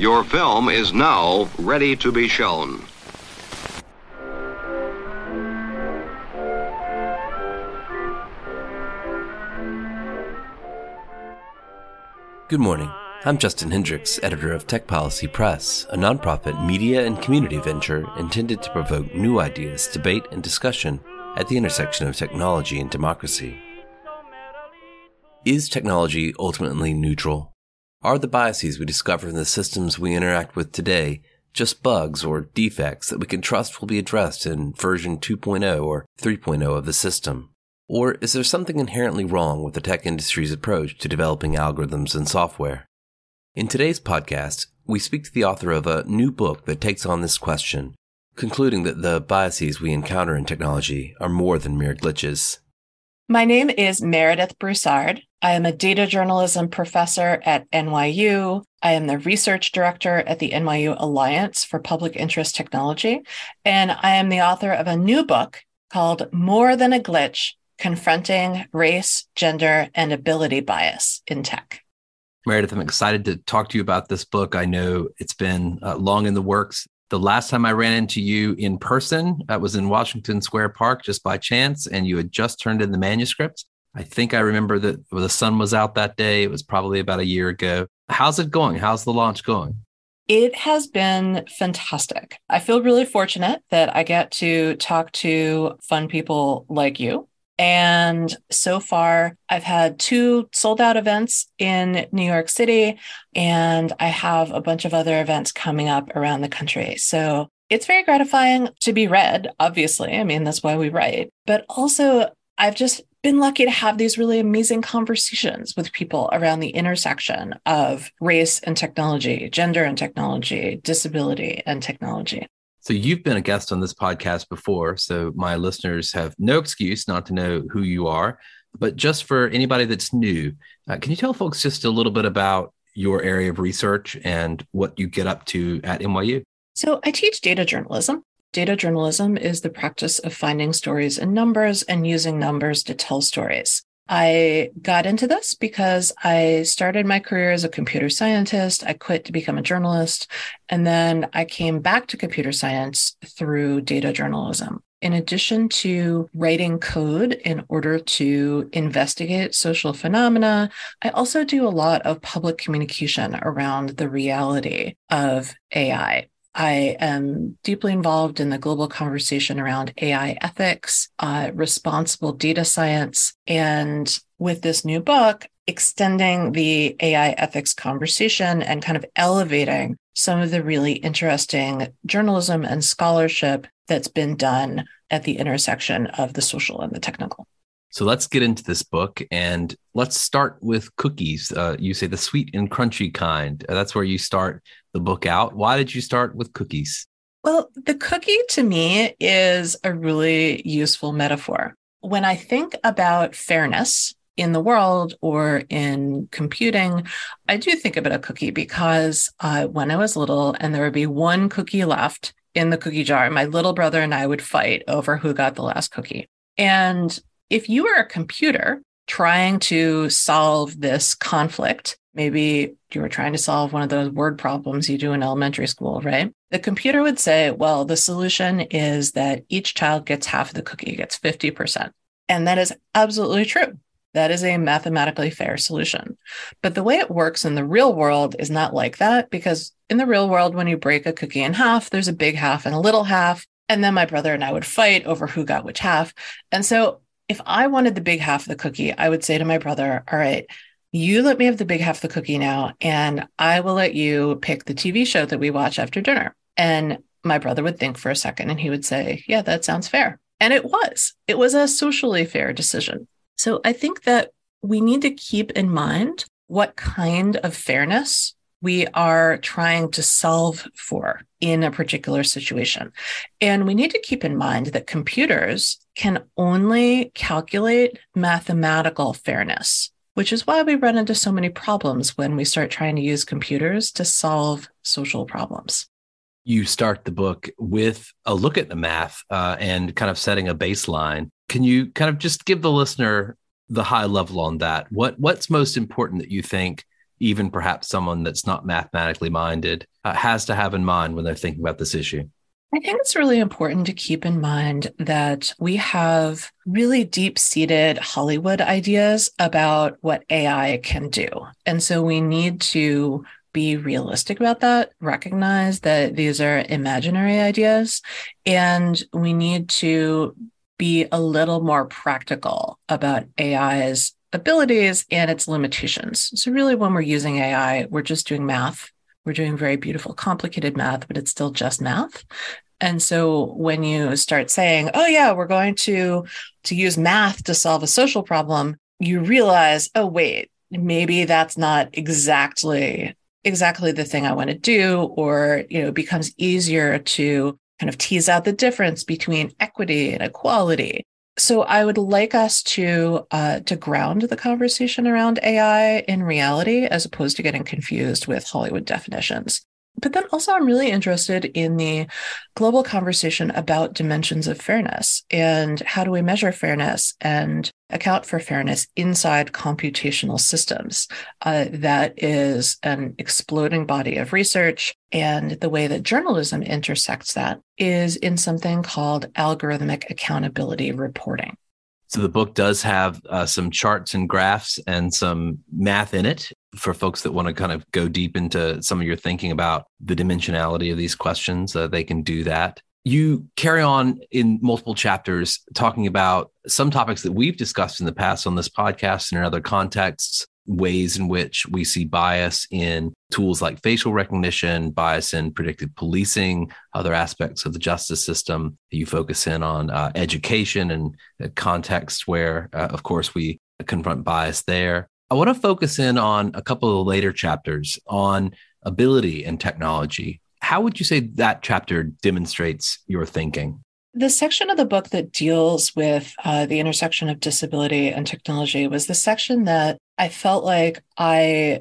Your film is now ready to be shown. Good morning. I'm Justin Hendrix, editor of Tech Policy Press, a nonprofit media and community venture intended to provoke new ideas, debate, and discussion at the intersection of technology and democracy. Is technology ultimately neutral? Are the biases we discover in the systems we interact with today just bugs or defects that we can trust will be addressed in version 2.0 or 3.0 of the system? Or is there something inherently wrong with the tech industry's approach to developing algorithms and software? In today's podcast, we speak to the author of a new book that takes on this question, concluding that the biases we encounter in technology are more than mere glitches. My name is Meredith Broussard. I am a data journalism professor at NYU. I am the research director at the NYU Alliance for Public Interest Technology. And I am the author of a new book called More Than a Glitch confronting race, gender, and ability bias in tech. Meredith, I'm excited to talk to you about this book. I know it's been uh, long in the works. The last time I ran into you in person, that was in Washington Square Park just by chance, and you had just turned in the manuscript. I think I remember that the sun was out that day. It was probably about a year ago. How's it going? How's the launch going? It has been fantastic. I feel really fortunate that I get to talk to fun people like you and so far, I've had two sold out events in New York City, and I have a bunch of other events coming up around the country. So it's very gratifying to be read, obviously. I mean, that's why we write. But also, I've just been lucky to have these really amazing conversations with people around the intersection of race and technology, gender and technology, disability and technology. So you've been a guest on this podcast before, so my listeners have no excuse not to know who you are. But just for anybody that's new, uh, can you tell folks just a little bit about your area of research and what you get up to at NYU? So I teach data journalism. Data journalism is the practice of finding stories in numbers and using numbers to tell stories. I got into this because I started my career as a computer scientist. I quit to become a journalist. And then I came back to computer science through data journalism. In addition to writing code in order to investigate social phenomena, I also do a lot of public communication around the reality of AI. I am deeply involved in the global conversation around AI ethics, uh, responsible data science, and with this new book, extending the AI ethics conversation and kind of elevating some of the really interesting journalism and scholarship that's been done at the intersection of the social and the technical. So let's get into this book and let's start with cookies. Uh, you say the sweet and crunchy kind. Uh, that's where you start the book out. Why did you start with cookies? Well, the cookie to me is a really useful metaphor. When I think about fairness in the world or in computing, I do think about a cookie because uh, when I was little and there would be one cookie left in the cookie jar, my little brother and I would fight over who got the last cookie. And if you were a computer trying to solve this conflict, maybe you were trying to solve one of those word problems you do in elementary school, right? The computer would say, well, the solution is that each child gets half of the cookie, gets 50%. And that is absolutely true. That is a mathematically fair solution. But the way it works in the real world is not like that because in the real world, when you break a cookie in half, there's a big half and a little half. And then my brother and I would fight over who got which half. And so if I wanted the big half of the cookie, I would say to my brother, All right, you let me have the big half of the cookie now, and I will let you pick the TV show that we watch after dinner. And my brother would think for a second and he would say, Yeah, that sounds fair. And it was, it was a socially fair decision. So I think that we need to keep in mind what kind of fairness we are trying to solve for in a particular situation. And we need to keep in mind that computers can only calculate mathematical fairness, which is why we run into so many problems when we start trying to use computers to solve social problems. You start the book with a look at the math uh, and kind of setting a baseline. Can you kind of just give the listener the high level on that? What what's most important that you think even perhaps someone that's not mathematically minded uh, has to have in mind when they're thinking about this issue? I think it's really important to keep in mind that we have really deep seated Hollywood ideas about what AI can do. And so we need to be realistic about that, recognize that these are imaginary ideas, and we need to be a little more practical about AI's abilities and its limitations. So, really, when we're using AI, we're just doing math. We're doing very beautiful, complicated math, but it's still just math. And so when you start saying, "Oh yeah, we're going to to use math to solve a social problem," you realize, "Oh wait, maybe that's not exactly exactly the thing I want to do or you know it becomes easier to kind of tease out the difference between equity and equality. So I would like us to uh, to ground the conversation around AI in reality as opposed to getting confused with Hollywood definitions. But then also, I'm really interested in the global conversation about dimensions of fairness and how do we measure fairness and account for fairness inside computational systems. Uh, that is an exploding body of research. And the way that journalism intersects that is in something called algorithmic accountability reporting. So the book does have uh, some charts and graphs and some math in it for folks that want to kind of go deep into some of your thinking about the dimensionality of these questions. Uh, they can do that. You carry on in multiple chapters talking about some topics that we've discussed in the past on this podcast and in other contexts, ways in which we see bias in tools like facial recognition, bias in predictive policing, other aspects of the justice system. You focus in on uh, education and context where, uh, of course, we confront bias there. I want to focus in on a couple of later chapters on ability and technology. How would you say that chapter demonstrates your thinking? The section of the book that deals with uh, the intersection of disability and technology was the section that I felt like I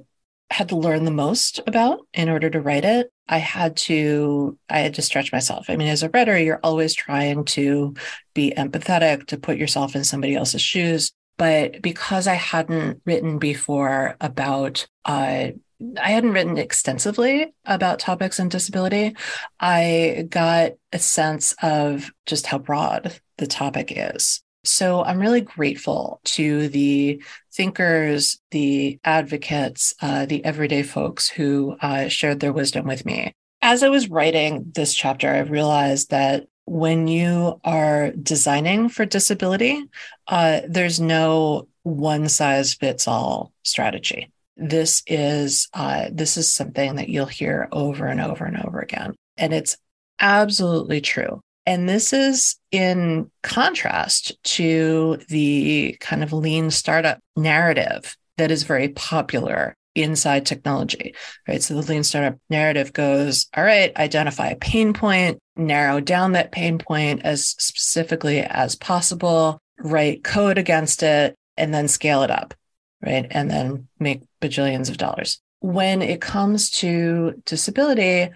had to learn the most about in order to write it. I had to I had to stretch myself. I mean, as a writer, you're always trying to be empathetic, to put yourself in somebody else's shoes. But because I hadn't written before about uh, I hadn't written extensively about topics in disability. I got a sense of just how broad the topic is. So I'm really grateful to the thinkers, the advocates, uh, the everyday folks who uh, shared their wisdom with me. As I was writing this chapter, I realized that when you are designing for disability, uh, there's no one size fits all strategy. This is uh, this is something that you'll hear over and over and over again, and it's absolutely true. And this is in contrast to the kind of lean startup narrative that is very popular inside technology, right? So the lean startup narrative goes, all right, identify a pain point, narrow down that pain point as specifically as possible, write code against it, and then scale it up, right? And then make bajillions of dollars. When it comes to disability,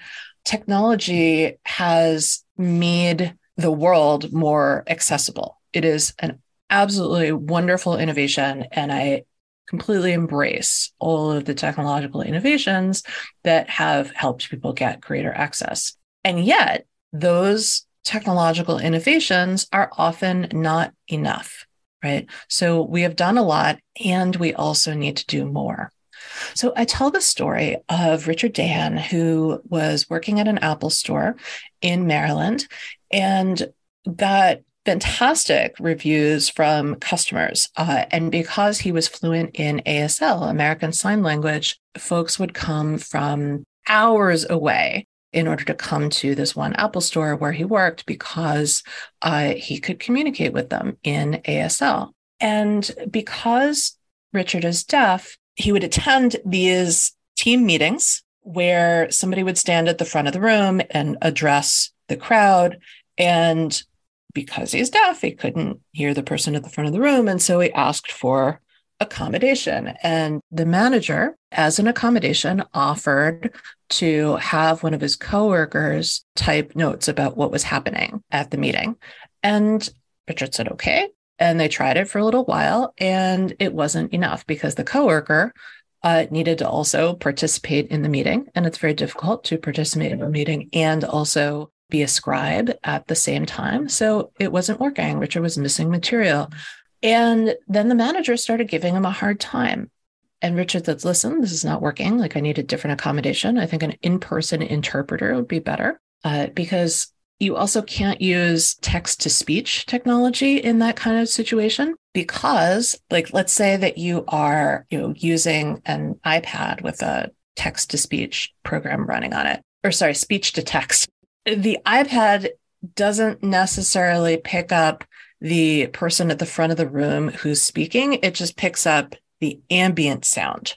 technology has made the world more accessible. It is an absolutely wonderful innovation. And I completely embrace all of the technological innovations that have helped people get greater access. And yet, those technological innovations are often not enough, right? So we have done a lot and we also need to do more. So I tell the story of Richard Dahan, who was working at an Apple store in Maryland and got fantastic reviews from customers. Uh, and because he was fluent in ASL, American Sign Language, folks would come from hours away in order to come to this one Apple store where he worked because uh, he could communicate with them in ASL. And because Richard is deaf, he would attend these team meetings where somebody would stand at the front of the room and address the crowd. And because he's deaf, he couldn't hear the person at the front of the room. And so he asked for accommodation. And the manager, as an accommodation, offered to have one of his coworkers type notes about what was happening at the meeting. And Richard said, okay. And they tried it for a little while and it wasn't enough because the coworker uh, needed to also participate in the meeting. And it's very difficult to participate in a meeting and also be a scribe at the same time. So it wasn't working. Richard was missing material. And then the manager started giving him a hard time. And Richard said, listen, this is not working. Like I need a different accommodation. I think an in person interpreter would be better uh, because you also can't use text to speech technology in that kind of situation because like let's say that you are you know using an iPad with a text to speech program running on it or sorry speech to text the iPad doesn't necessarily pick up the person at the front of the room who's speaking it just picks up the ambient sound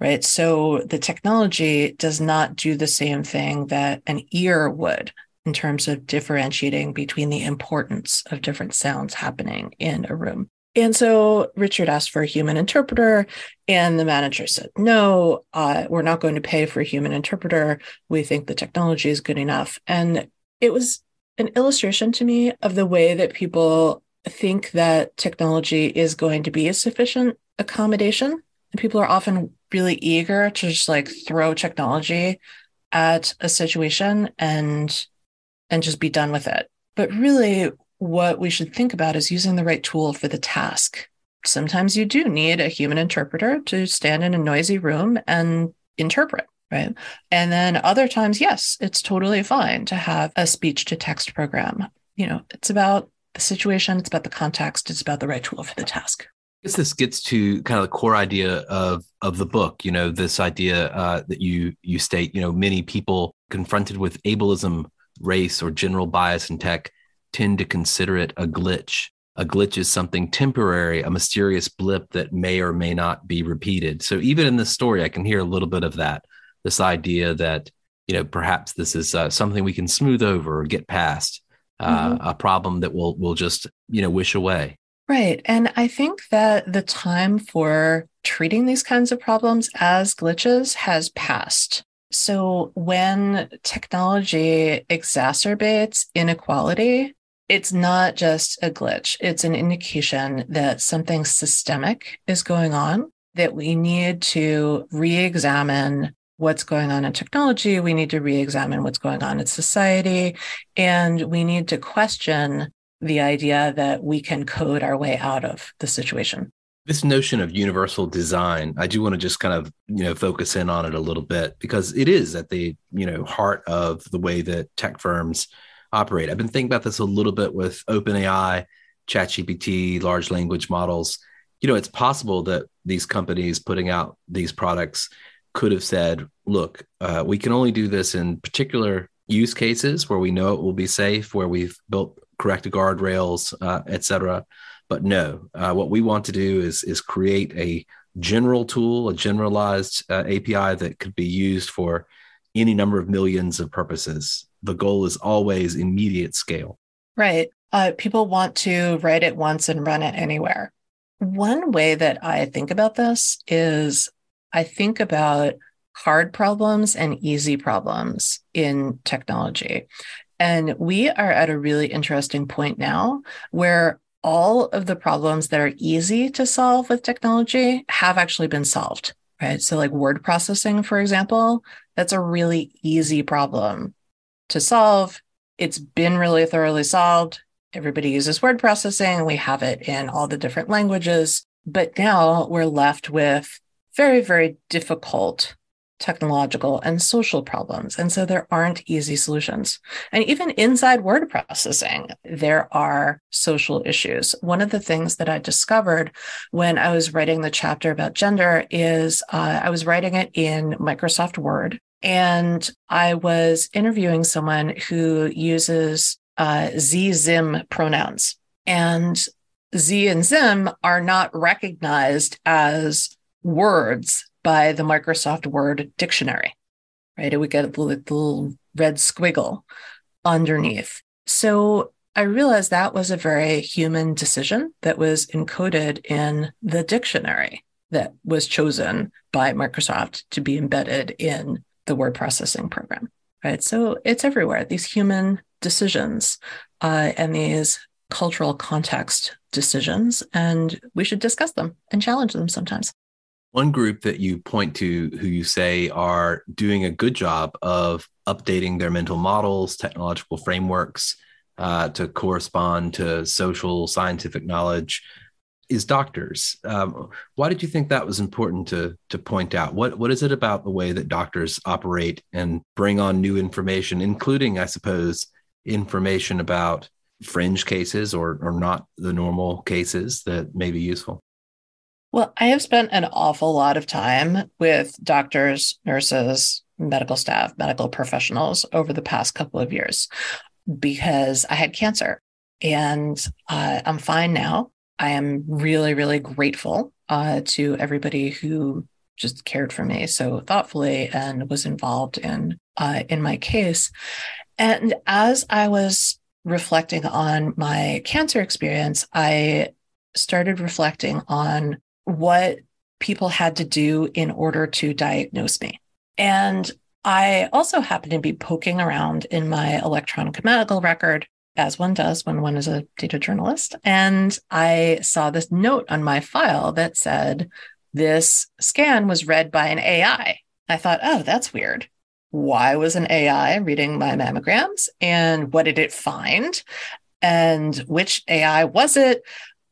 right so the technology does not do the same thing that an ear would in terms of differentiating between the importance of different sounds happening in a room. And so Richard asked for a human interpreter, and the manager said, No, uh, we're not going to pay for a human interpreter. We think the technology is good enough. And it was an illustration to me of the way that people think that technology is going to be a sufficient accommodation. And people are often really eager to just like throw technology at a situation and and just be done with it. But really, what we should think about is using the right tool for the task. Sometimes you do need a human interpreter to stand in a noisy room and interpret, right? And then other times, yes, it's totally fine to have a speech to text program. You know, it's about the situation, it's about the context, it's about the right tool for the task. I guess this gets to kind of the core idea of of the book. You know, this idea uh, that you you state. You know, many people confronted with ableism race, or general bias in tech tend to consider it a glitch. A glitch is something temporary, a mysterious blip that may or may not be repeated. So even in this story, I can hear a little bit of that. This idea that you know perhaps this is uh, something we can smooth over or get past, uh, mm-hmm. a problem that will will just you know wish away. Right, and I think that the time for treating these kinds of problems as glitches has passed. So when technology exacerbates inequality, it's not just a glitch, it's an indication that something systemic is going on, that we need to re examine what's going on in technology. We need to re examine what's going on in society. And we need to question the idea that we can code our way out of the situation. This notion of universal design, I do want to just kind of, you know, focus in on it a little bit because it is at the, you know, heart of the way that tech firms operate. I've been thinking about this a little bit with OpenAI, ChatGPT, large language models. You know, it's possible that these companies putting out these products could have said, look, uh, we can only do this in particular use cases where we know it will be safe, where we've built correct guardrails, uh, et cetera. But no, uh, what we want to do is is create a general tool, a generalized uh, API that could be used for any number of millions of purposes. The goal is always immediate scale. Right. Uh, people want to write it once and run it anywhere. One way that I think about this is I think about hard problems and easy problems in technology. And we are at a really interesting point now where all of the problems that are easy to solve with technology have actually been solved, right? So, like word processing, for example, that's a really easy problem to solve. It's been really thoroughly solved. Everybody uses word processing. We have it in all the different languages. But now we're left with very, very difficult technological and social problems. And so there aren't easy solutions. And even inside word processing, there are social issues. One of the things that I discovered when I was writing the chapter about gender is uh, I was writing it in Microsoft Word. And I was interviewing someone who uses uh, Zim pronouns. And Z and Zim are not recognized as words by the Microsoft Word dictionary, right? It would get a little red squiggle underneath. So I realized that was a very human decision that was encoded in the dictionary that was chosen by Microsoft to be embedded in the word processing program, right? So it's everywhere, these human decisions uh, and these cultural context decisions, and we should discuss them and challenge them sometimes. One group that you point to who you say are doing a good job of updating their mental models, technological frameworks uh, to correspond to social scientific knowledge is doctors. Um, why did you think that was important to to point out? What what is it about the way that doctors operate and bring on new information, including, I suppose, information about fringe cases or or not the normal cases that may be useful? Well, I have spent an awful lot of time with doctors, nurses, medical staff, medical professionals over the past couple of years because I had cancer and uh, I'm fine now. I am really, really grateful uh, to everybody who just cared for me so thoughtfully and was involved in uh, in my case. And as I was reflecting on my cancer experience, I started reflecting on what people had to do in order to diagnose me. And I also happened to be poking around in my electronic medical record, as one does when one is a data journalist. And I saw this note on my file that said, This scan was read by an AI. I thought, oh, that's weird. Why was an AI reading my mammograms? And what did it find? And which AI was it?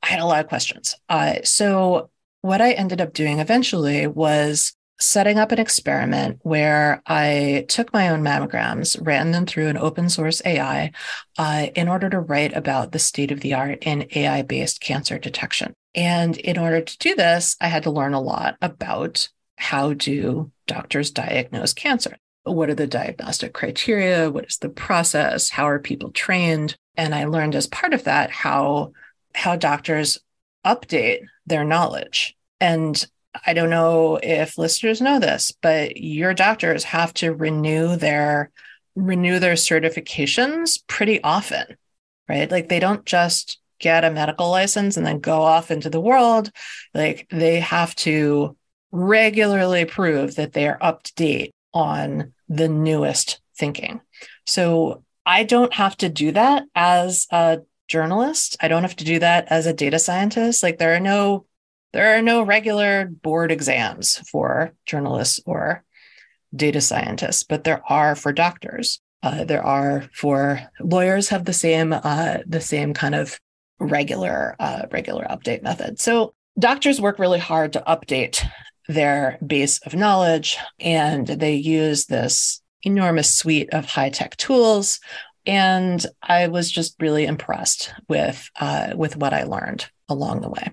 I had a lot of questions. Uh, so, what I ended up doing eventually was setting up an experiment where I took my own mammograms, ran them through an open source AI uh, in order to write about the state of the art in AI based cancer detection. And in order to do this, I had to learn a lot about how do doctors diagnose cancer. What are the diagnostic criteria? What is the process? How are people trained? And I learned as part of that how how doctors update their knowledge. And I don't know if listeners know this, but your doctors have to renew their renew their certifications pretty often, right? Like they don't just get a medical license and then go off into the world. Like they have to regularly prove that they are up to date on the newest thinking. So I don't have to do that as a journalist. I don't have to do that as a data scientist. Like there are no there are no regular board exams for journalists or data scientists, but there are for doctors. Uh, there are for lawyers have the same uh, the same kind of regular uh, regular update method. So doctors work really hard to update their base of knowledge, and they use this enormous suite of high tech tools. And I was just really impressed with uh, with what I learned along the way.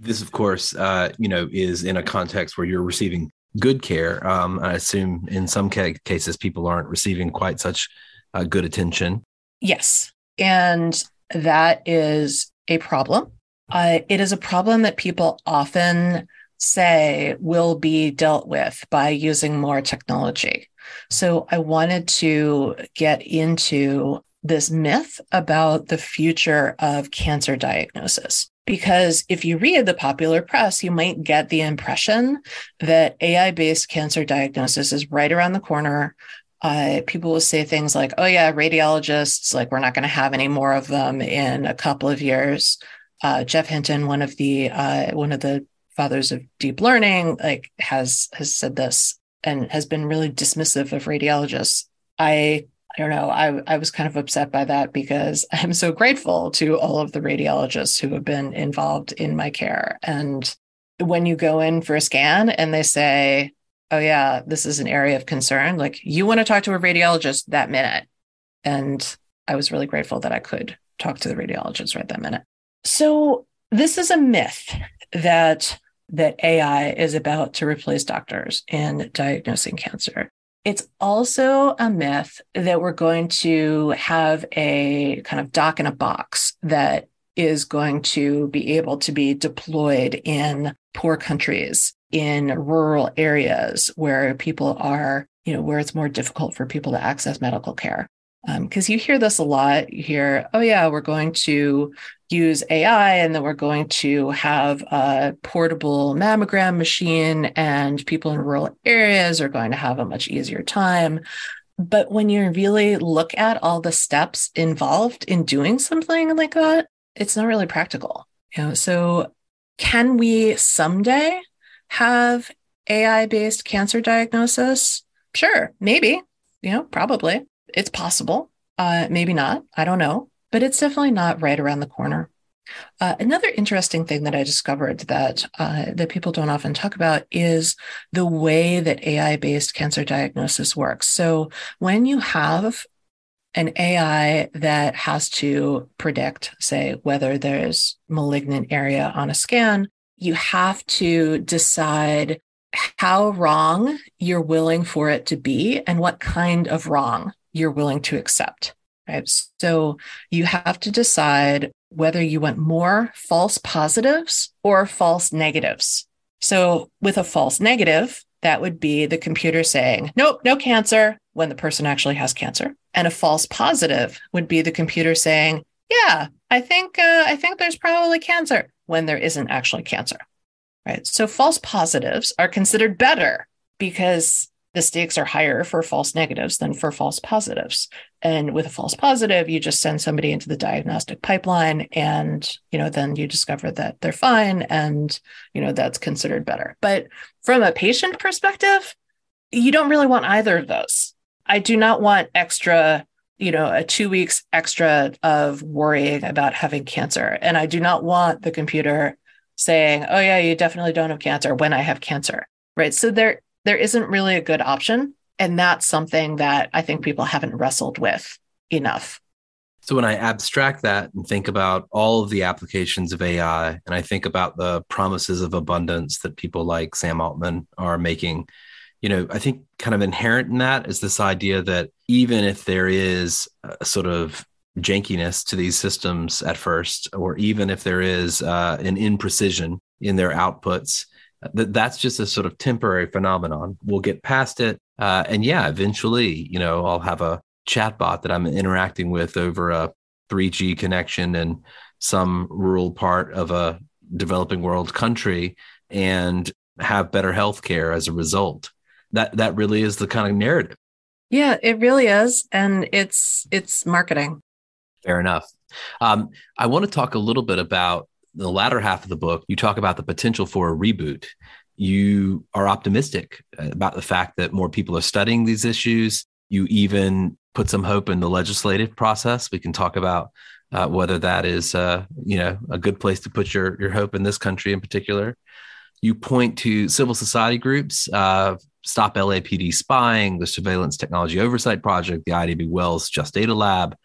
This, of course, uh, you know, is in a context where you're receiving good care. Um, I assume in some ca- cases people aren't receiving quite such uh, good attention. Yes, and that is a problem. Uh, it is a problem that people often say will be dealt with by using more technology. So I wanted to get into this myth about the future of cancer diagnosis. Because if you read the popular press, you might get the impression that AI based cancer diagnosis is right around the corner. Uh, people will say things like, oh, yeah, radiologists, like, we're not going to have any more of them in a couple of years. Uh, Geoff Hinton, one of the uh, one of the fathers of deep learning, like has has said this and has been really dismissive of radiologists. I I don't know. I, I was kind of upset by that because I'm so grateful to all of the radiologists who have been involved in my care. And when you go in for a scan and they say, oh, yeah, this is an area of concern, like you want to talk to a radiologist that minute. And I was really grateful that I could talk to the radiologist right that minute. So this is a myth that that AI is about to replace doctors in diagnosing cancer. It's also a myth that we're going to have a kind of doc in a box that is going to be able to be deployed in poor countries, in rural areas where people are, you know, where it's more difficult for people to access medical care because um, you hear this a lot. You hear, oh, yeah, we're going to use AI and then we're going to have a portable mammogram machine, and people in rural areas are going to have a much easier time. But when you really look at all the steps involved in doing something like that, it's not really practical. You know, so can we someday have AI based cancer diagnosis? Sure, maybe, you know, probably. It's possible. Uh, maybe not. I don't know. But it's definitely not right around the corner. Uh, another interesting thing that I discovered that uh, that people don't often talk about is the way that AI-based cancer diagnosis works. So when you have an AI that has to predict, say, whether there's malignant area on a scan, you have to decide how wrong you're willing for it to be and what kind of wrong you're willing to accept. Right. So you have to decide whether you want more false positives or false negatives. So with a false negative, that would be the computer saying, nope, no cancer when the person actually has cancer. And a false positive would be the computer saying, yeah, I think, uh, I think there's probably cancer when there isn't actually cancer. Right. So false positives are considered better because the stakes are higher for false negatives than for false positives. And with a false positive, you just send somebody into the diagnostic pipeline and, you know, then you discover that they're fine and, you know, that's considered better. But from a patient perspective, you don't really want either of those. I do not want extra, you know, a two weeks extra of worrying about having cancer. And I do not want the computer saying, oh, yeah, you definitely don't have cancer when I have cancer. Right. So there, there isn't really a good option. And that's something that I think people haven't wrestled with enough. So when I abstract that and think about all of the applications of AI, and I think about the promises of abundance that people like Sam Altman are making, you know, I think kind of inherent in that is this idea that even if there is a sort of jankiness to these systems at first, or even if there is uh, an imprecision in their outputs, that that's just a sort of temporary phenomenon. We'll get past it, uh, and yeah, eventually, you know, I'll have a chatbot that I'm interacting with over a 3G connection in some rural part of a developing world country, and have better health care as a result. That that really is the kind of narrative. Yeah, it really is, and it's it's marketing. Fair enough. Um, I want to talk a little bit about the latter half of the book, you talk about the potential for a reboot. You are optimistic about the fact that more people are studying these issues. You even put some hope in the legislative process. We can talk about uh, whether that is, uh, you know, a good place to put your your hope in this country in particular. You point to civil society groups, uh, Stop LAPD Spying, the Surveillance Technology Oversight Project, the Ida B. Wells Just Data Lab,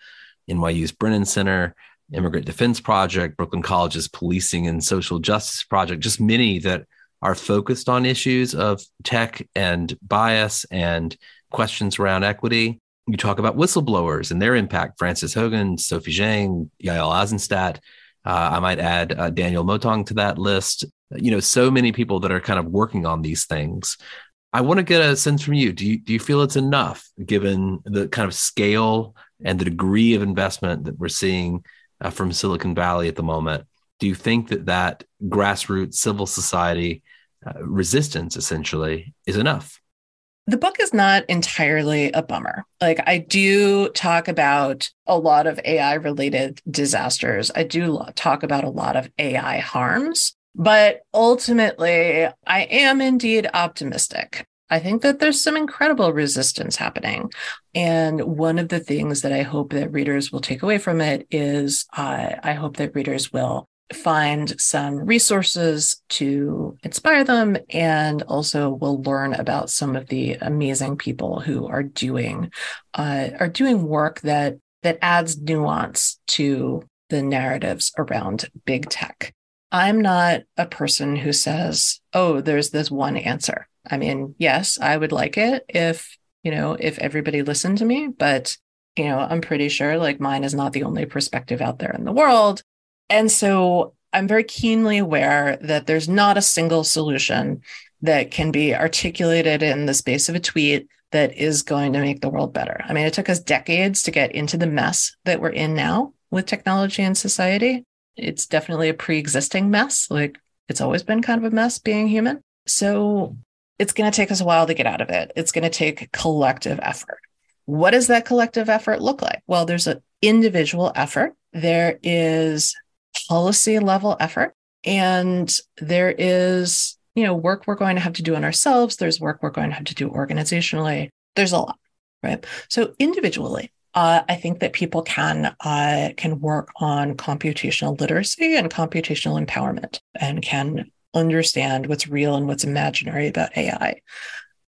NYU's Brennan Center, Immigrant Defense Project, Brooklyn College's Policing and Social Justice Project, just many that are focused on issues of tech and bias and questions around equity. You talk about whistleblowers and their impact. Frances Haugen, Sophie Zhang, Yael Eisenstadt. Uh, I might add uh, Daniel Motaung to that list. You know, so many people that are kind of working on these things. I want to get a sense from you. Do you do you feel it's enough given the kind of scale and the degree of investment that we're seeing uh, from Silicon Valley at the moment. Do you think that that grassroots civil society uh, resistance essentially is enough? The book is not entirely a bummer. Like, I do talk about a lot of AI related disasters. I do talk about a lot of AI harms, but ultimately, I am indeed optimistic. I think that there's some incredible resistance happening. And one of the things that I hope that readers will take away from it is uh, I hope that readers will find some resources to inspire them and also we'll learn about some of the amazing people who are doing uh, are doing work that that adds nuance to the narratives around big tech. I'm not a person who says, "Oh, there's this one answer." I mean, yes, I would like it if, you know, if everybody listened to me, but, you know, I'm pretty sure like mine is not the only perspective out there in the world. And so I'm very keenly aware that there's not a single solution that can be articulated in the space of a tweet that is going to make the world better. I mean, it took us decades to get into the mess that we're in now with technology and society. It's definitely a pre existing mess. Like it's always been kind of a mess being human. So it's going to take us a while to get out of it. It's going to take collective effort. What does that collective effort look like? Well, there's an individual effort, there is policy level effort, and there is you know, work we're going to have to do on ourselves. There's work we're going to have to do organizationally. There's a lot, right? So individually, uh, I think that people can uh, can work on computational literacy and computational empowerment, and can understand what's real and what's imaginary about AI.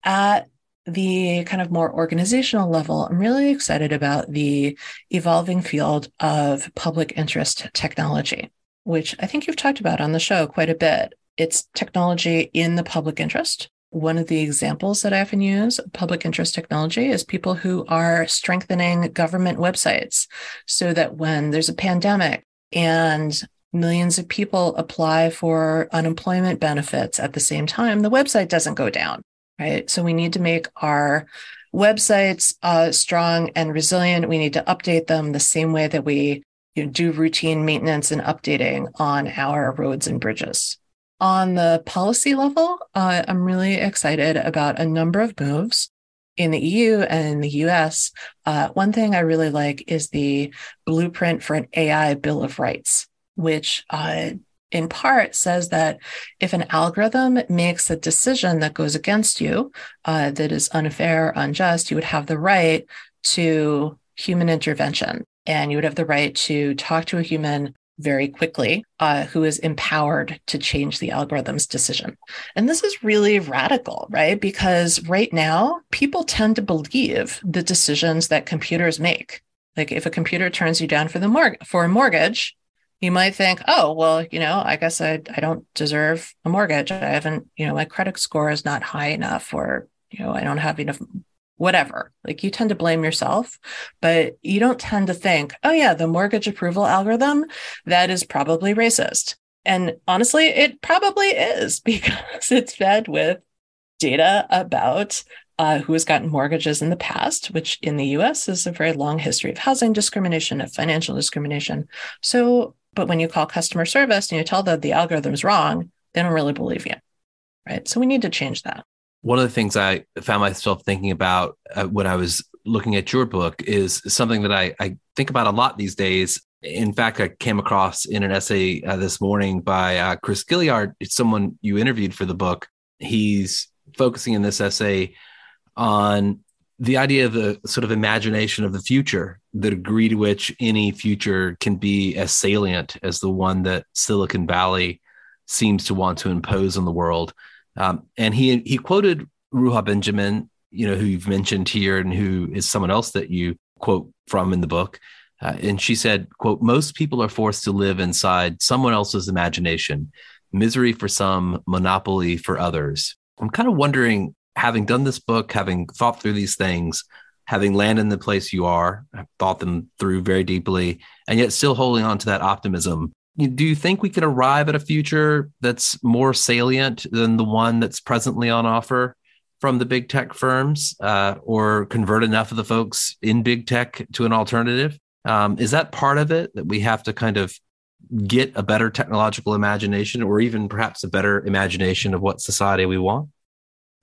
At the kind of more organizational level, I'm really excited about the evolving field of public interest technology, which I think you've talked about on the show quite a bit. It's technology in the public interest. One of the examples that I often use public interest technology is people who are strengthening government websites so that when there's a pandemic and millions of people apply for unemployment benefits at the same time, the website doesn't go down right? So we need to make our websites uh, strong and resilient. We need to update them the same way that we you know, do routine maintenance and updating on our roads and bridges. On the policy level, uh, I'm really excited about a number of moves in the EU and in the US. Uh, one thing I really like is the blueprint for an AI Bill of Rights, which uh, in part says that if an algorithm makes a decision that goes against you, uh, that is unfair, or unjust, you would have the right to human intervention. And you would have the right to talk to a human very quickly uh, who is empowered to change the algorithm's decision. And this is really radical, right? Because right now, people tend to believe the decisions that computers make. Like if a computer turns you down for the mor- for a mortgage, you might think, oh, well, you know, I guess I, I don't deserve a mortgage. I haven't, you know, my credit score is not high enough, or, you know, I don't have enough, whatever. Like you tend to blame yourself, but you don't tend to think, oh, yeah, the mortgage approval algorithm, that is probably racist. And honestly, it probably is because it's fed with data about uh, who has gotten mortgages in the past, which in the US is a very long history of housing discrimination, of financial discrimination. So but when you call customer service and you tell them the algorithm's wrong, they don't really believe you. Right. So we need to change that. One of the things I found myself thinking about uh, when I was looking at your book is something that I, I, think about a lot these days. In fact, I came across in an essay uh, this morning by uh, Chris Gilliard, someone you interviewed for the book. He's focusing in this essay on the idea of the sort of imagination of the future, the degree to which any future can be as salient as the one that Silicon Valley seems to want to impose on the world. Um, and he he quoted Ruha Benjamin, you know, who you've mentioned here, and who is someone else that you quote from in the book. Uh, and she said, "quote Most people are forced to live inside someone else's imagination, misery for some, monopoly for others." I'm kind of wondering having done this book, having thought through these things, having landed in the place you are, thought them through very deeply, and yet still holding on to that optimism. Do you think we can arrive at a future that's more salient than the one that's presently on offer from the big tech firms, uh, or convert enough of the folks in big tech to an alternative? Um, is that part of it that we have to kind of get a better technological imagination, or even perhaps a better imagination of what society we want?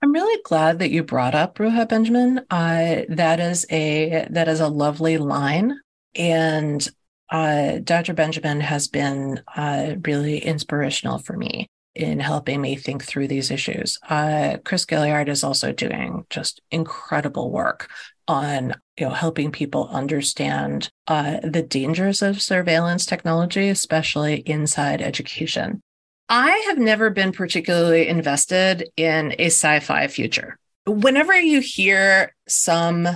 I'm really glad that you brought up Ruha Benjamin. Uh, that is a that is a lovely line, and uh, Dr. Benjamin has been uh, really inspirational for me in helping me think through these issues. Uh, Chris Gilliard is also doing just incredible work on you know helping people understand uh, the dangers of surveillance technology, especially inside education. I have never been particularly invested in a sci fi future. Whenever you hear some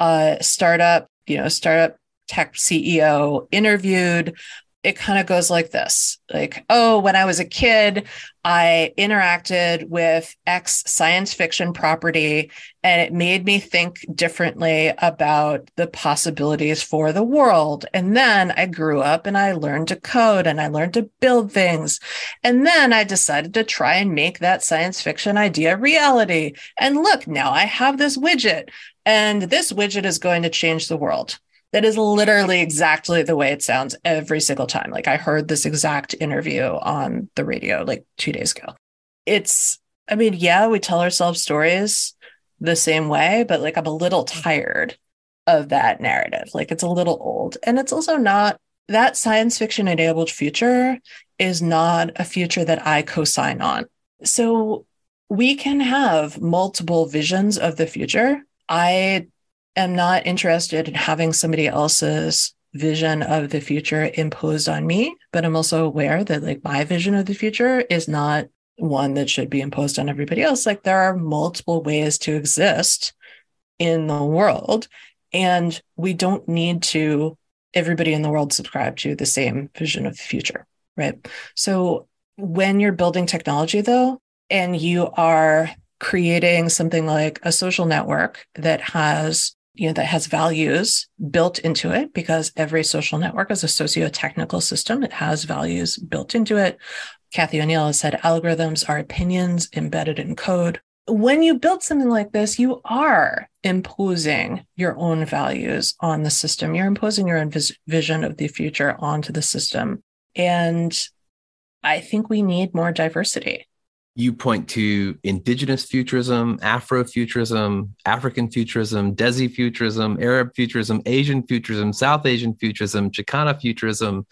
uh, startup, you know, startup tech CEO interviewed it kind of goes like this like oh when i was a kid i interacted with x science fiction property and it made me think differently about the possibilities for the world. And then i grew up and i learned to code and i learned to build things. And then i decided to try and make that science fiction idea reality. And look now i have this widget and this widget is going to change the world that is literally exactly the way it sounds every single time. Like I heard this exact interview on the radio like two days ago. It's, I mean, yeah, we tell ourselves stories the same way, but like I'm a little tired of that narrative. Like it's a little old. And it's also not that science fiction enabled future is not a future that I co sign on. So we can have multiple visions of the future. I am not interested in having somebody else's vision of the future imposed on me, but I'm also aware that like my vision of the future is not one that should be imposed on everybody else. Like there are multiple ways to exist in the world, and we don't need to everybody in the world subscribe to the same vision of the future, right? So when you're building technology though, and you are creating something like a social network that has you know that has values built into it because every social network is a socio-technical system. It has values built into it. Cathy O'Neil has said algorithms are opinions embedded in code. When you build something like this you are imposing your own values on the system. You're imposing your own vis- vision of the future onto the system. And i think we need more diversity you point to indigenous futurism, Afrofuturism, African futurism, Desi futurism, Arab futurism, Asian futurism, South Asian futurism, Chicana futurism,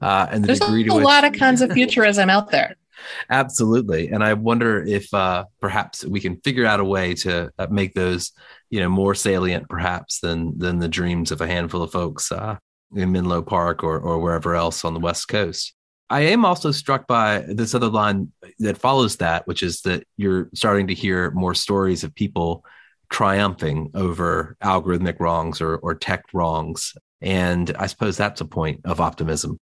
uh, and the There's degree a to which, lot of kinds of futurism out there. Absolutely, and I wonder if uh, perhaps we can figure out a way to uh, make those, you know, more salient, perhaps than than the dreams of a handful of folks uh, in Menlo Park or or wherever else on the West Coast. I am also struck by this other line that follows that, which is that you're starting to hear more stories of people triumphing over algorithmic wrongs or, or tech wrongs. And I suppose that's a point of optimism.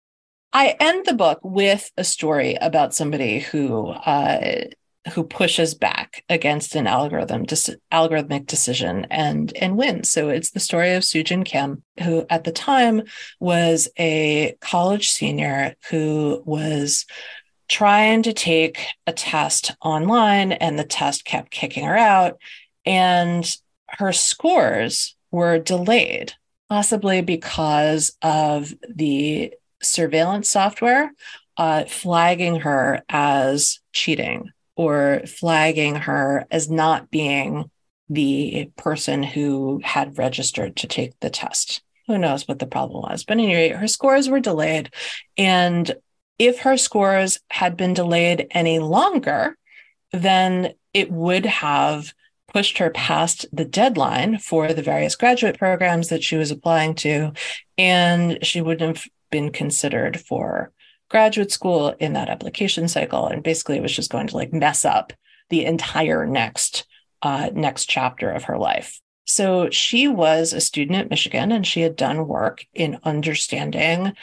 I end the book with a story about somebody who uh, who pushes back against an algorithm dis- algorithmic decision and and wins. So it's the story of Soojin Kim, who at the time was a college senior who was trying to take a test online and the test kept kicking her out and her scores were delayed possibly because of the surveillance software uh, flagging her as cheating or flagging her as not being the person who had registered to take the test. Who knows what the problem was? But anyway, her scores were delayed. And if her scores had been delayed any longer, then it would have pushed her past the deadline for the various graduate programs that she was applying to. And she wouldn't have been considered for graduate school in that application cycle and basically it was just going to like mess up the entire next uh, next chapter of her life. So she was a student at michigan and she had done work in understanding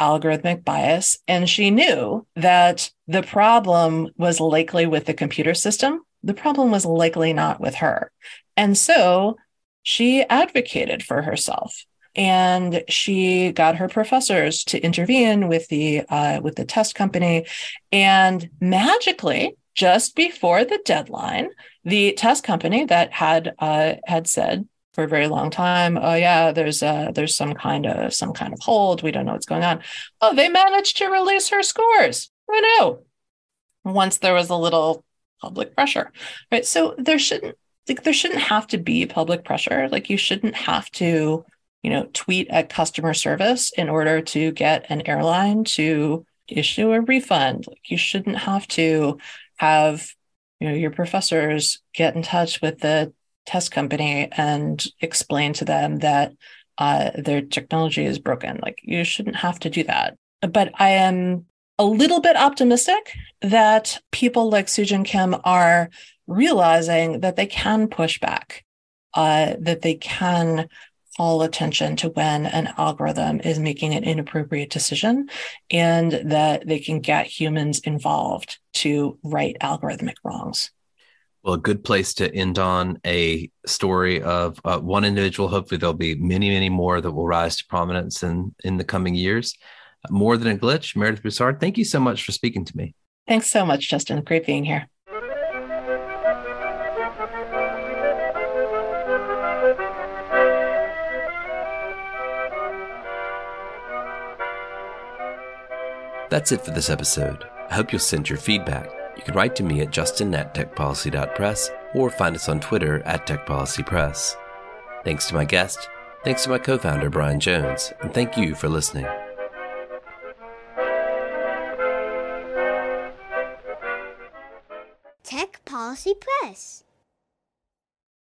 algorithmic bias and she knew that the problem was likely with the computer system. The problem was likely not with her. And so she advocated for herself and she got her professors to intervene with the uh, with the test company. And magically just before the deadline the test company that had uh, had said for a very long time oh yeah there's uh there's some kind of some kind of hold. We don't know what's going on. Oh they managed to release her scores. Who knew? Once there was a little public pressure right? So there shouldn't like there shouldn't have to be public pressure. Like you shouldn't have to you know, tweet at customer service in order to get an airline to issue a refund. Like you shouldn't have to have, you know, your professors get in touch with the test company and explain to them that uh, their technology is broken. Like you shouldn't have to do that. But I am a little bit optimistic that people like Soojin Kim are realizing that they can push back, uh, that they can call attention to when an algorithm is making an inappropriate decision and that they can get humans involved to right algorithmic wrongs. Well, a good place to end on a story of uh, one individual. Hopefully, there'll be many, many more that will rise to prominence in, in the coming years. More than a glitch, Meredith Broussard, thank you so much for speaking to me. Thanks so much, Justin. Great being here. That's it for this episode. I hope you'll send your feedback. You can write to me at justin at techpolicy.press or find us on Twitter at techpolicypress. Thanks to my guest, thanks to my co founder, Brian Jones, and thank you for listening. Tech Policy Press.